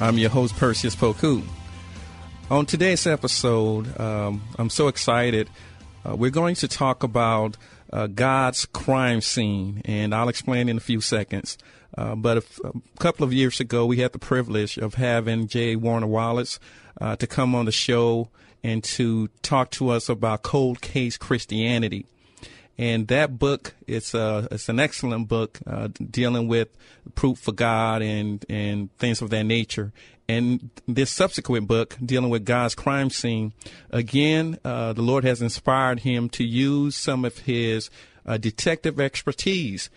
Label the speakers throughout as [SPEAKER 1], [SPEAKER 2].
[SPEAKER 1] I'm your host, Perseus Poku. On today's episode, um, I'm so excited. Uh, we're going to talk about uh, God's crime scene, and I'll explain in a few seconds. Uh, but a, f- a couple of years ago, we had the privilege of having J. Warner Wallace uh, to come on the show and to talk to us about cold case Christianity. And that book, it's a, it's an excellent book, uh, dealing with proof for God and, and things of that nature. And this subsequent book, dealing with God's crime scene, again, uh, the Lord has inspired him to use some of his uh, detective expertise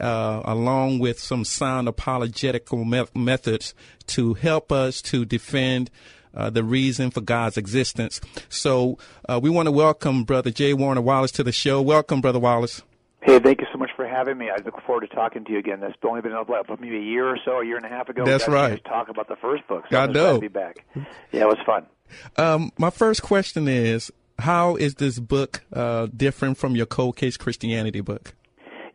[SPEAKER 1] uh, along with some sound apologetical me- methods to help us to defend uh, the reason for God's existence. So uh, we want to welcome Brother J. Warner Wallace to the show. Welcome, Brother Wallace.
[SPEAKER 2] Hey, thank you so much for having me. I look forward to talking to you again. That's only been about maybe a year or so, a year and a half ago.
[SPEAKER 1] That's
[SPEAKER 2] we
[SPEAKER 1] right.
[SPEAKER 2] Talk about the first book. So
[SPEAKER 1] I know.
[SPEAKER 2] Be back. Yeah, it was fun.
[SPEAKER 1] Um, my first question is, how is this book uh, different from your Cold Case Christianity book?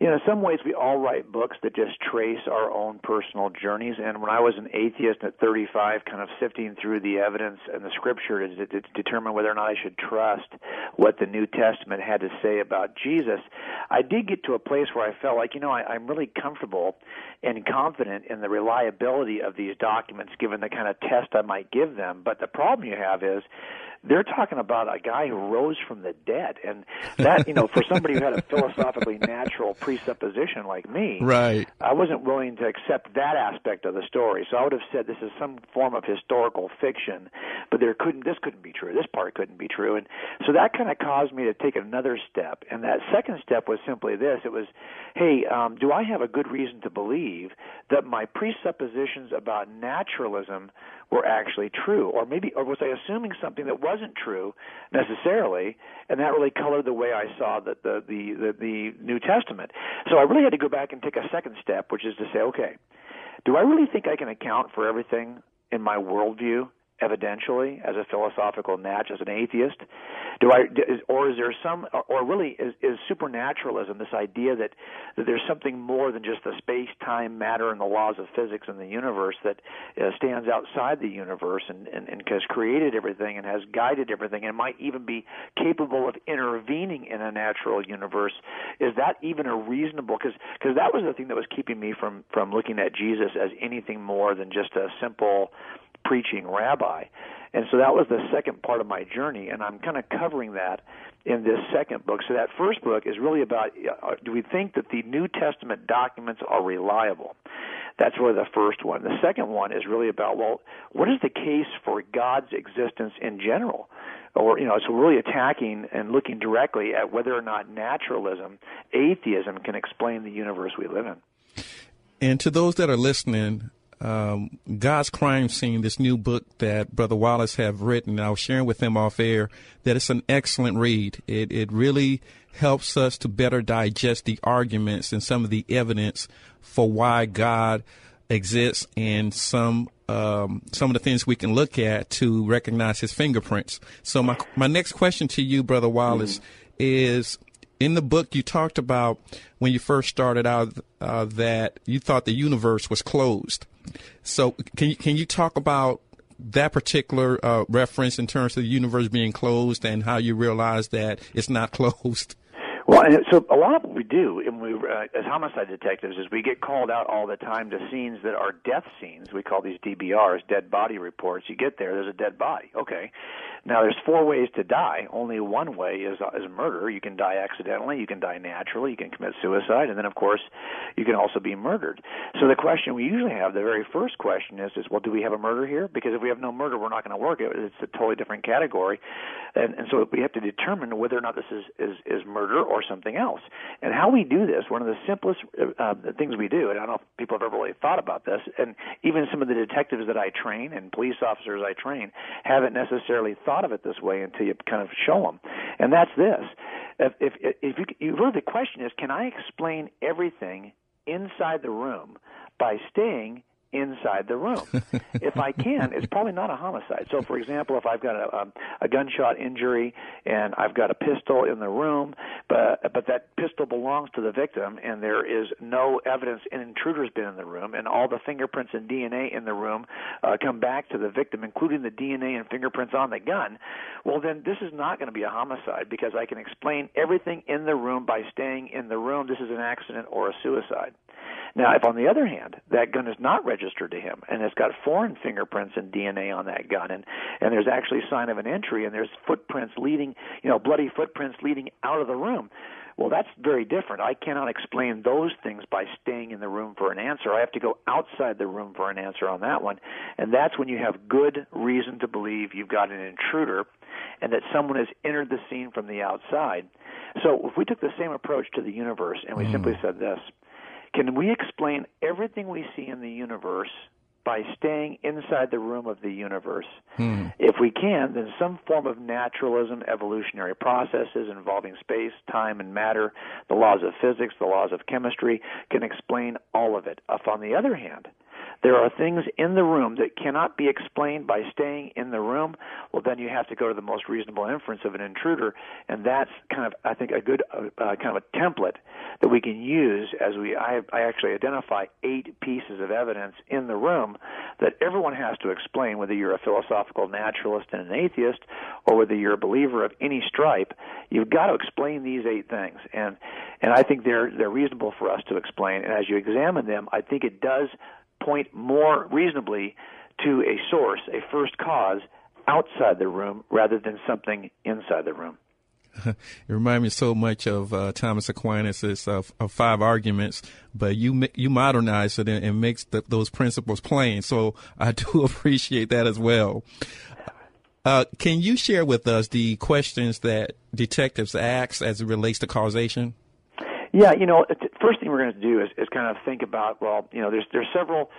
[SPEAKER 2] You know, in some ways, we all write books that just trace our own personal journeys. And when I was an atheist at 35, kind of sifting through the evidence and the scripture to, to, to determine whether or not I should trust what the New Testament had to say about Jesus, I did get to a place where I felt like, you know, I, I'm really comfortable and confident in the reliability of these documents given the kind of test I might give them. But the problem you have is, they're talking about a guy who rose from the dead. And that you know for somebody who had a philosophically natural presupposition like me
[SPEAKER 1] Right.
[SPEAKER 2] i wasn't willing to accept that aspect of the story. So i would have said this is some form of historical fiction but there couldn't this couldn't be true. This part couldn't be true. And so that kind of caused me to take another step. And that second step was simply this. It was hey um, do i have a good reason to believe that my presuppositions about naturalism were actually true or maybe or was i assuming something that wasn't true necessarily and that really colored the way i saw the the the the, the new testament. So i really had to go back and take a second step which is to say okay do i really think i can account for everything in my worldview evidentially as a philosophical natch as an atheist? Do i or is there some or really is, is supernaturalism this idea that, that there's something more than just the space time matter and the laws of physics in the universe that uh, stands outside the universe and, and, and has created everything and has guided everything and might even be capable of intervening in a natural universe? Is that even a reasonable because because that was the thing that was keeping me from from looking at jesus as anything more than just a simple preaching rabbi. And so that was the second part of my journey, and I'm kind of covering that in this second book. So that first book is really about uh, do we think that the New Testament documents are reliable? That's really the first one. The second one is really about well, what is the case for God's existence in general? Or you know, so really attacking and looking directly at whether or not naturalism, atheism, can explain the universe we live in.
[SPEAKER 1] And to those that are listening, um, God's Crime Scene, this new book that Brother Wallace have written, I was sharing with him off air that it's an excellent read. It it really helps us to better digest the arguments and some of the evidence for why God exists and some um, some of the things we can look at to recognize His fingerprints. So my my next question to you, Brother Wallace, mm. is in the book you talked about when you first started out uh, that you thought the universe was closed. So can you can you talk about that particular uh, reference in terms of the universe being closed and how you realize that it's not closed?
[SPEAKER 2] Well, so a lot of what we do, and we, uh, as homicide detectives, is we get called out all the time to scenes that are death scenes. We call these DBRs, dead body reports. You get there, there's a dead body. Okay. Now, there's four ways to die. Only one way is is murder. You can die accidentally, you can die naturally, you can commit suicide, and then, of course, you can also be murdered. So the question we usually have, the very first question is, is well, do we have a murder here? Because if we have no murder, we're not going to work it. It's a totally different category, and and so we have to determine whether or not this is is is murder or or something else. And how we do this, one of the simplest uh, uh, things we do, and I don't know if people have ever really thought about this, and even some of the detectives that I train and police officers I train haven't necessarily thought of it this way until you kind of show them. And that's this: if if, if you, you really the question is, can I explain everything inside the room by staying inside the room. if I can, it's probably not a homicide. So, for example, if I've got a, a, a gunshot injury and I've got a pistol in the room, but but that pistol belongs to the victim, and there is no evidence an intruder's been in the room, and all the fingerprints and DNA in the room uh, come back to the victim, including the DNA and fingerprints on the gun. Well, then this is not going to be a homicide because I can explain everything in the room by staying in the room. This is an accident or a suicide. Now, if on the other hand that gun is not registered to him and it's got foreign fingerprints and DNA on that gun, and and there's actually a sign of an entry and there's footprints leading, you know, bloody footprints leading out of the room. Well, that's very different. I cannot explain those things by staying in the room for an answer. I have to go outside the room for an answer on that one. And that's when you have good reason to believe you've got an intruder and that someone has entered the scene from the outside. So if we took the same approach to the universe and we mm. simply said this, can we explain everything we see in the universe by staying inside the room of the universe? Hmm. If we can, then some form of naturalism, evolutionary processes involving space, time, and matter, the laws of physics, the laws of chemistry, can explain all of it. If, on the other hand, there are things in the room that cannot be explained by staying in the room, well, then you have to go to the most reasonable inference of an intruder, and that's kind of, I think, a good uh, uh, kind of a template that we can use as we. I, I actually identify eight pieces of evidence in the room that everyone has to explain, whether you're a philosophical naturalist and an atheist, or whether you're a believer of any stripe. You've got to explain these eight things, and and I think they're they're reasonable for us to explain. And as you examine them, I think it does point more reasonably to a source, a first cause outside the room rather than something inside the room.
[SPEAKER 1] it reminds me so much of uh, Thomas Aquinas' uh, of five arguments, but you you modernize it and, and makes the, those principles plain. So I do appreciate that as well. Uh, can you share with us the questions that detectives ask as it relates to causation?
[SPEAKER 2] Yeah, you know, first thing we're going to do is, is kind of think about well, you know, there's there's several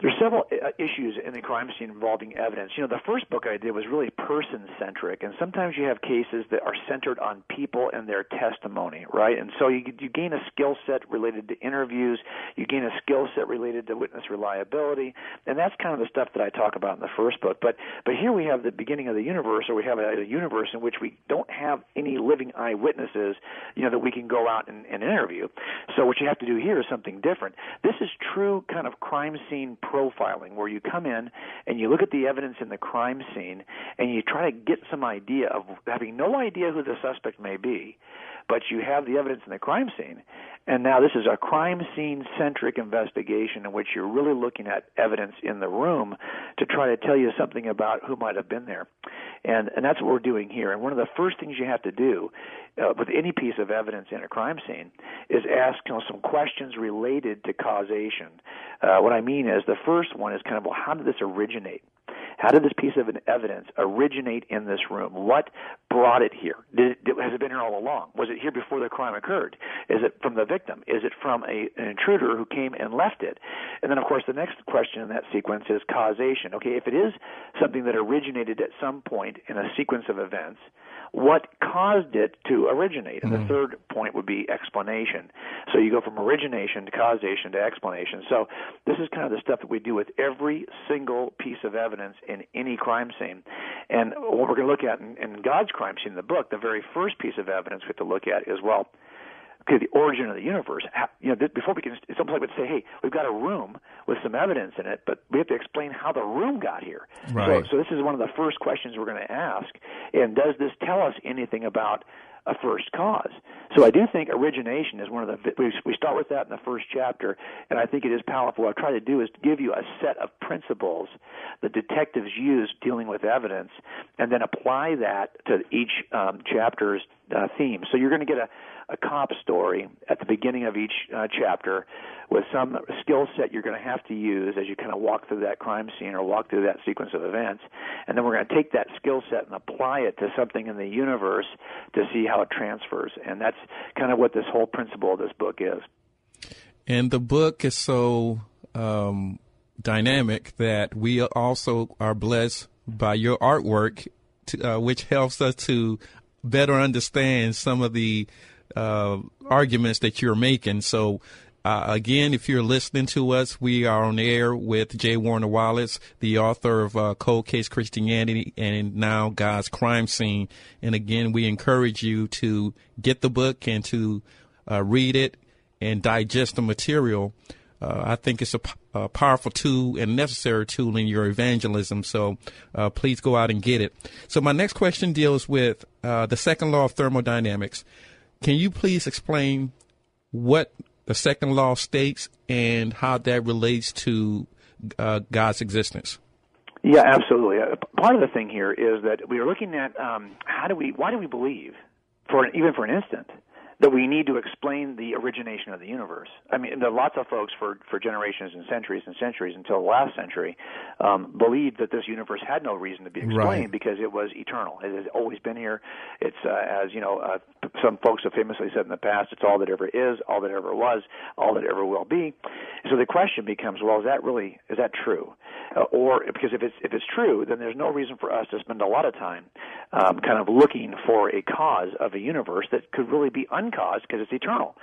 [SPEAKER 2] there's several uh, issues in the crime scene involving evidence. You know, the first book I did was really person centric, and sometimes you have cases that are centered on people and their testimony, right? And so you you gain a skill set related to interviews, you gain a skill set related to witness reliability, and that's kind of the stuff that I talk about in the first book. But but here we have the beginning of the universe, or we have a, a universe in which we don't have any living eyewitnesses, you know, that we can go out and, and interview. So what you have to do here is something different. This is true kind of crime scene profiling, where you come in and you look at the evidence in the crime scene and you try to get some idea of having no idea who the suspect may be, but you have the evidence in the crime scene. And now this is a crime scene centric investigation in which you're really looking at evidence in the room to try to tell you something about who might have been there. And and that's what we're doing here. And one of the first things you have to do uh, with any piece of evidence in a crime scene is ask you know, some questions related to causation. Uh, what I mean is the first one is kind of well, how did this originate? How did this piece of evidence originate in this room? What brought it here? It, has it been here all along? Was it here before the crime occurred? Is it from the victim? Is it from a, an intruder who came and left it? And then, of course, the next question in that sequence is causation. Okay, if it is something that originated at some point in a sequence of events, what caused it to originate? And mm-hmm. the third point would be explanation. So you go from origination to causation to explanation. So this is kind of the stuff that we do with every single piece of evidence in any crime scene. And what we're going to look at in, in God's crime scene in the book, the very first piece of evidence we have to look at is well, okay, the origin of the universe. You know, before we can, it's almost like we'd say, hey, we've got a room with some evidence in it, but we have to explain how the room got here.
[SPEAKER 1] Right.
[SPEAKER 2] So, so this is one of the first questions we're going to ask. And does this tell us anything about a first cause. So I do think origination is one of the we we start with that in the first chapter, and I think it is powerful. What I try to do is give you a set of principles that detectives use dealing with evidence, and then apply that to each um, chapter's uh, theme. So you're going to get a a cop story at the beginning of each uh, chapter with some skill set you're going to have to use as you kind of walk through that crime scene or walk through that sequence of events. And then we're going to take that skill set and apply it to something in the universe to see how how it transfers. And that's kind of what this whole principle of this book is.
[SPEAKER 1] And the book is so um, dynamic that we also are blessed by your artwork, to, uh, which helps us to better understand some of the uh, arguments that you're making. So, uh, again, if you're listening to us, we are on air with J. Warner Wallace, the author of uh, Cold Case Christianity and now God's Crime Scene. And again, we encourage you to get the book and to uh, read it and digest the material. Uh, I think it's a, p- a powerful tool and necessary tool in your evangelism. So uh, please go out and get it. So my next question deals with uh, the second law of thermodynamics. Can you please explain what the second law states and how that relates to uh, God's existence?
[SPEAKER 2] Yeah, absolutely. Uh, part of the thing here is that we are looking at um, how do we, why do we believe, for even for an instant, that we need to explain the origination of the universe. I mean, there are lots of folks for for generations and centuries and centuries until the last century um, believed that this universe had no reason to be explained
[SPEAKER 1] Right.
[SPEAKER 2] because it was eternal. It has always been here. It's uh, as you know, uh, some folks have famously said in the past, it's all that ever is, all that ever was, all that ever will be. So the question becomes, well, is that really is that true? Uh, or because if it's if it's true, then there's no reason for us to spend a lot of time um, kind of looking for a cause of a universe that could really be uncaused because it's eternal.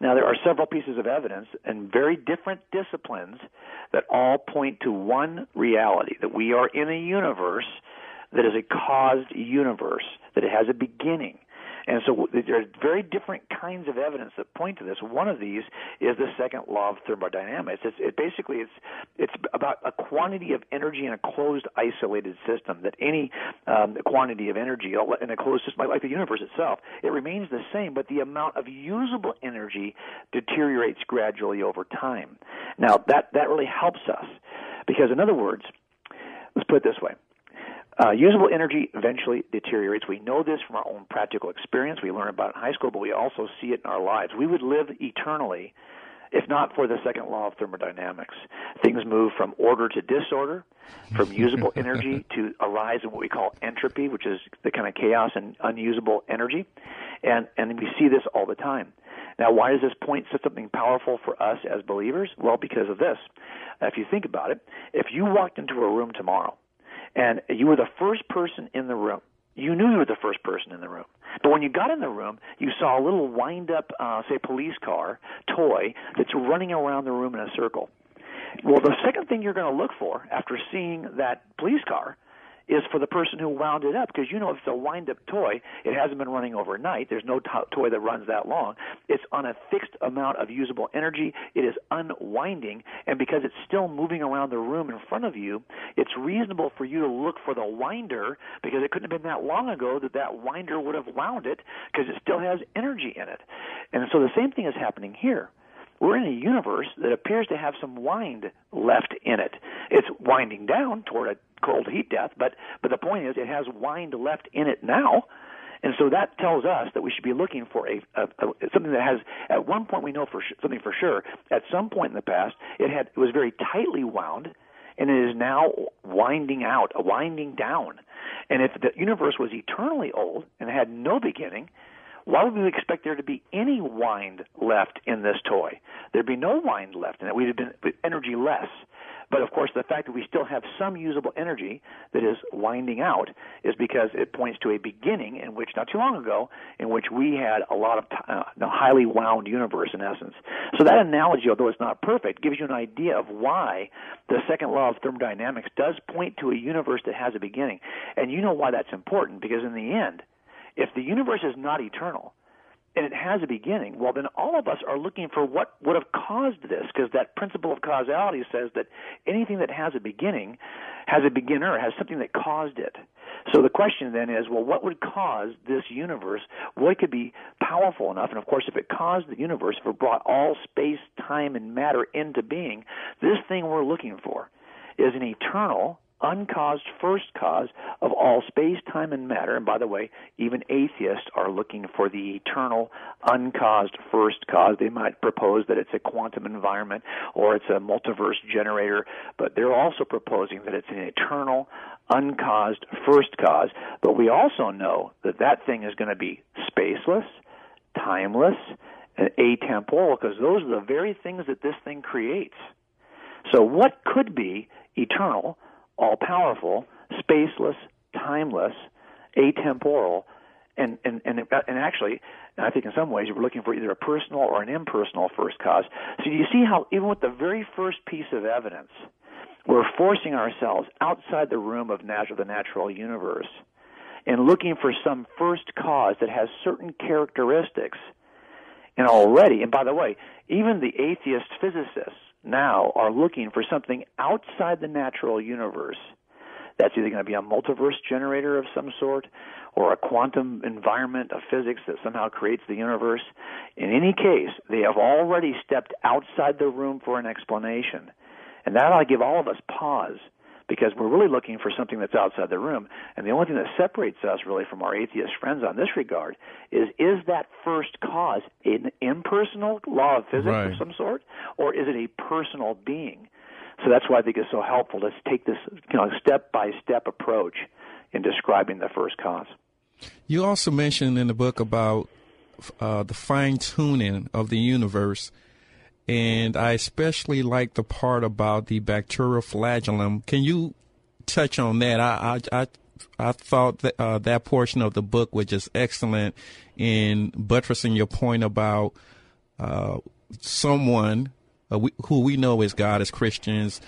[SPEAKER 2] Now there are several pieces of evidence in very different disciplines that all point to one reality that we are in a universe that is a caused universe that it has a beginning. And so there are very different kinds of evidence that point to this. One of these is the second law of thermodynamics. It's, it basically it's it's about a quantity of energy in a closed, isolated system. That any um, quantity of energy in a closed system, like, like the universe itself, it remains the same, but the amount of usable energy deteriorates gradually over time. Now that that really helps us because, in other words, let's put it this way. Uh, usable energy eventually deteriorates. We know this from our own practical experience. We learn about it in high school, but we also see it in our lives. We would live eternally if not for the second law of thermodynamics. Things move from order to disorder, from usable energy to a rise in what we call entropy, which is the kind of chaos and unusable energy. And, and we see this all the time. Now, why does this point to something powerful for us as believers? Well, because of this. If you think about it, if you walked into a room tomorrow and you were the first person in the room. You knew you were the first person in the room. But when you got in the room, you saw a little wind up, uh, say, police car toy that's running around the room in a circle. Well, the second thing you're going to look for after seeing that police car is for the person who wound it up because you know if it's a wind up toy, it hasn't been running overnight. There's no to- toy that runs that long. It's on a fixed amount of usable energy. It is unwinding, and because it's still moving around the room in front of you, it's reasonable for you to look for the winder because it couldn't have been that long ago that that winder would have wound it because it still has energy in it. And so the same thing is happening here we're in a universe that appears to have some wind left in it. It's winding down toward a cold heat death, but but the point is it has wind left in it now. And so that tells us that we should be looking for a, a, a something that has. At one point, we know for sh- something for sure. At some point in the past, it had it was very tightly wound, and it is now winding out, winding down. And if the universe was eternally old and had no beginning, why would we expect there to be any wind left in this toy? There'd be no wind left in it. We'd have been energy less. But of course, the fact that we still have some usable energy that is winding out is because it points to a beginning in which, not too long ago, in which we had a lot of uh, a highly wound universe in essence. So that analogy, although it's not perfect, gives you an idea of why the second law of thermodynamics does point to a universe that has a beginning. And you know why that's important because in the end, if the universe is not eternal and it has a beginning, well, then all of us are looking for what would have caused this, because that principle of causality says that anything that has a beginning has a beginner, has something that caused it. So the question then is, well, what would cause this universe? What could be powerful enough? And of course, if it caused the universe, if it brought all space, time, and matter into being, this thing we're looking for is an eternal, uncaused first cause of all space, time, and matter. And by the way, even atheists are looking for the eternal, uncaused first cause. They might propose that it's a quantum environment or it's a multiverse generator, but they're also proposing that it's an eternal, uncaused first cause. But we also know that that thing is going to be spaceless, timeless, and atemporal because those are the very things that this thing creates. So, what could be eternal, all powerful, spaceless, timeless, atemporal, and and and and actually, I think in some ways we're looking for either a personal or an impersonal first cause. So you see how even with the very first piece of evidence, we're forcing ourselves outside the room of natural, the natural universe and looking for some first cause that has certain characteristics. And already, and by the way, even the atheist physicists now are looking for something outside the natural universe that's either going to be a multiverse generator of some sort or a quantum environment of physics that somehow creates the universe. In any case, they have already stepped outside the room for an explanation. And that ought to give all of us pause because we're really looking for something that's outside the room. And the only thing that separates us really from our atheist friends on this regard is is that first cause an impersonal law of physics
[SPEAKER 1] right.
[SPEAKER 2] of some sort, or is it a personal being? So that's why I think it's so helpful to take this you know step by step approach in describing the first cause.
[SPEAKER 1] You also mentioned in the book about uh, the fine tuning of the universe, and I especially like the part about the bacterial flagellum. Can you touch on that? I I I, I thought that uh, that portion of the book was just excellent in buttressing your point about uh, someone uh, we, who we know as God as Christians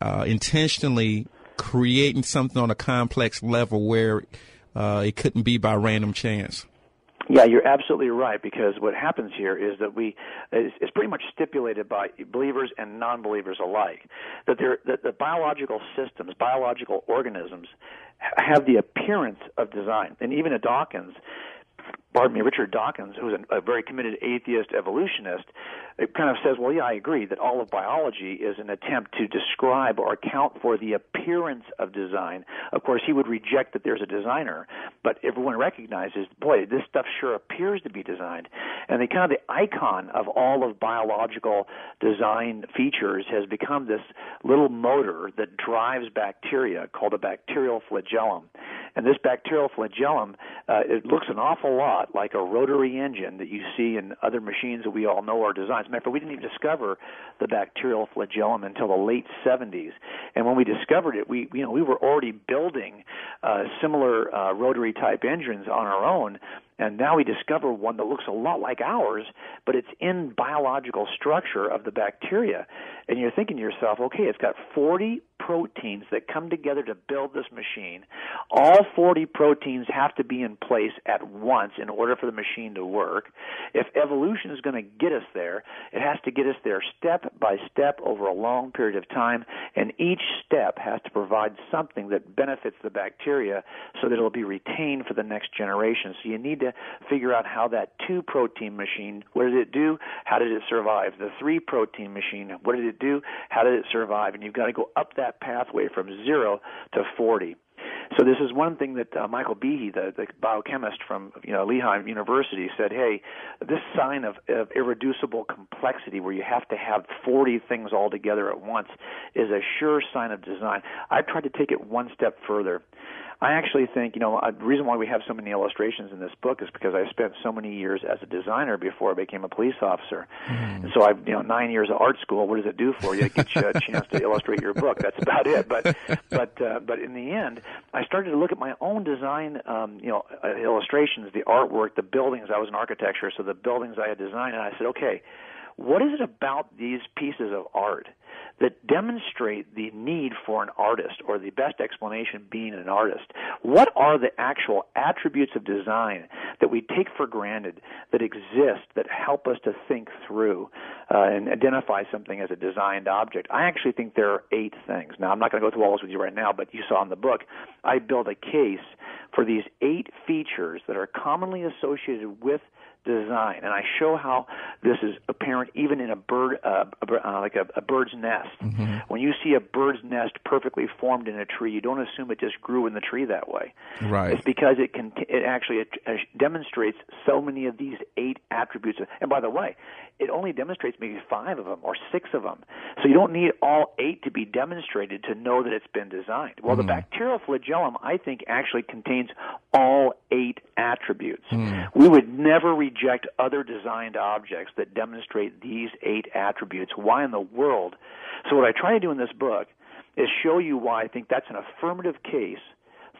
[SPEAKER 1] uh, intentionally creating something on a complex level where uh, it couldn't be by random chance.
[SPEAKER 2] Yeah, you're absolutely right because what happens here is that we it's, pretty much stipulated by believers and non-believers alike that there that the biological systems, biological organisms have the appearance of design. And even at Dawkins, pardon me, Richard Dawkins, who's a, a very committed atheist evolutionist, kind of says, well, yeah, I agree that all of biology is an attempt to describe or account for the appearance of design. Of course, he would reject that there's a designer, but everyone recognizes, boy, this stuff sure appears to be designed. And the kind of the icon of all of biological design features has become this little motor that drives bacteria called a bacterial flagellum. And this bacterial flagellum, uh, it looks an awful lot like a rotary engine that you see in other machines that we all know are designed matter of fact, we didn't even discover the bacterial flagellum until the late 70s. And when we discovered it, we you know we were already building uh, similar uh, rotary type engines on our own and now we discover one that looks a lot like ours, but it's in biological structure of the bacteria. And you're thinking to yourself, okay, it's got 40 proteins that come together to build this machine. All 40 proteins have to be in place at once in order for the machine to work. If evolution is going to get us there, it has to get us there step by step over a long period of time, and each step has to provide something that benefits the bacteria so that it'll be retained for the next generation. So you need to figure out how that two protein machine, what did it do? How did it survive? The three protein machine, what did it do? How did it survive? And you've got to go up that pathway from zero to 40. So this is one thing that uh, Michael Behe, the, the biochemist from you know Lehigh University, said. Hey, this sign of, of irreducible complexity, where you have to have 40 things all together at once, is a sure sign of design. I've tried to take it one step further. I actually think, you know, the reason why we have so many illustrations in this book is because I spent so many years as a designer before I became a police officer. Mm. And so I've, you know, nine years of art school. What does it do for you? It gets you a chance to illustrate your book. That's about it. But, but, uh, but in the end, I started to look at my own design, um, you know, uh, illustrations, the artwork, the buildings. I was in architecture, so the buildings I had designed, and I said, okay, what is it about these pieces of art that demonstrate the need for an artist or the best explanation being an artist. What are the actual attributes of design that we take for granted that exist that help us to think through uh, and identify something as a designed object? I actually think there are eight things. Now, I'm not going to go through all this with you right now, but you saw in the book, I built a case for these eight features that are commonly associated with design, and I show how this is apparent even in a bird, uh, uh, like a, a bird's nest. Mm-hmm. When you see a bird's nest perfectly formed in a tree, you don't assume it just grew in the tree that way.
[SPEAKER 1] Right.
[SPEAKER 2] It's because it can. It actually it, uh, demonstrates so many of these eight attributes. And by the way, it only demonstrates maybe five of them or six of them. So you don't need all eight to be demonstrated to know that it's been designed. Well, mm. the bacterial flagellum, I think, actually contains all eight attributes. Mm. We would never reject other designed objects that demonstrate these eight attributes. Why in the world? So what I try to do in this book is show you why I think that's an affirmative case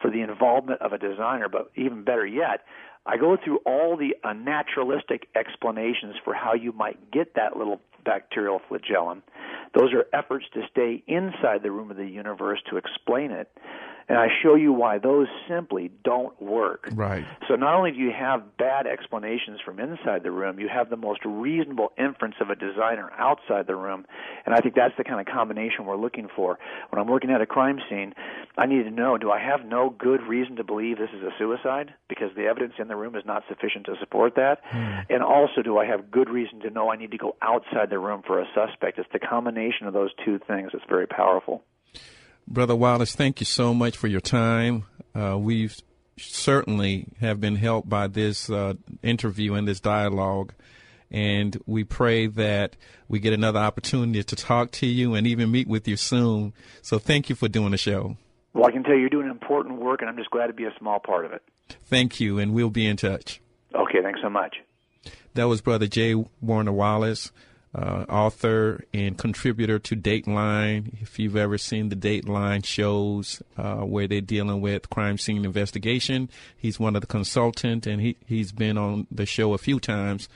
[SPEAKER 2] for the involvement of a designer, but even better yet, I go through all the uh, naturalistic explanations for how you might get that little bacterial flagellum. Those are efforts to stay inside the room of the universe to explain it and I show you why those simply don't work.
[SPEAKER 1] Right.
[SPEAKER 2] So not only do you have bad explanations from inside the room, you have the most reasonable inference of a designer outside the room, and I think that's the kind of combination we're looking for. When I'm looking at a crime scene, I need to know do I have no good reason to believe this is a suicide because the evidence in the room is not sufficient to support that? Hmm. And also do I have good reason to know I need to go outside the room for a suspect? It's the combination of those two things that's very powerful.
[SPEAKER 1] Brother Wallace, thank you so much for your time. Uh, we've certainly have been helped by this uh, interview and this dialogue. And we pray that we get another opportunity to talk to you and even meet with you soon. So thank you for doing the show.
[SPEAKER 2] Well, I can tell you you're doing important work, and I'm just glad to be a small part of it.
[SPEAKER 1] Thank you, and we'll be in touch.
[SPEAKER 2] Okay, thanks so much.
[SPEAKER 1] That was Brother J. Warner Wallace uh, author and contributor to Dateline. If you've ever seen the Dateline shows uh, where they're dealing with crime scene investigation, he's one of the consultant, and he he's been on the show a few times,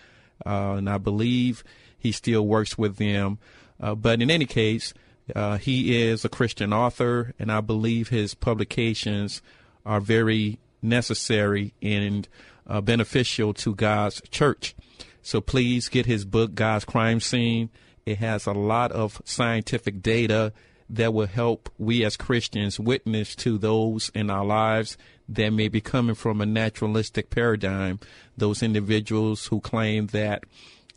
[SPEAKER 1] uh, and I believe he still works with them. Uh, but in any case, uh, he is a Christian author, and I believe his publications are very necessary and uh, beneficial to God's church. So please get his book, God's Crime Scene. It has a lot of scientific data that will help we as Christians witness to those in our lives that may be coming from a naturalistic paradigm. Those individuals who claim that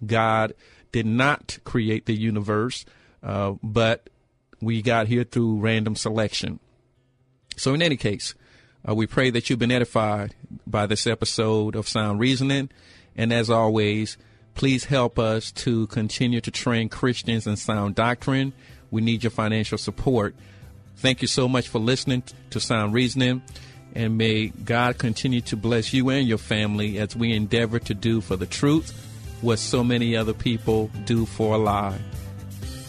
[SPEAKER 1] God did not create the universe, uh, but we got here through random selection. So, in any case, uh, we pray that you've been edified by this episode of Sound Reasoning. And as always, please help us to continue to train Christians in sound doctrine. We need your financial support. Thank you so much for listening to Sound Reasoning. And may God continue to bless you and your family as we endeavor to do for the truth what so many other people do for a lie.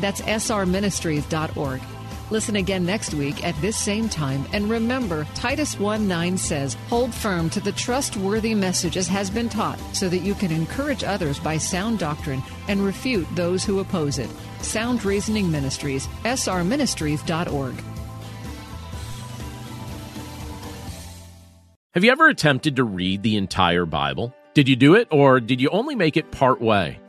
[SPEAKER 3] That's srministries.org. Listen again next week at this same time. And remember, Titus 1 9 says, Hold firm to the trustworthy message as has been taught, so that you can encourage others by sound doctrine and refute those who oppose it. Sound Reasoning Ministries, srministries.org.
[SPEAKER 4] Have you ever attempted to read the entire Bible? Did you do it, or did you only make it part way?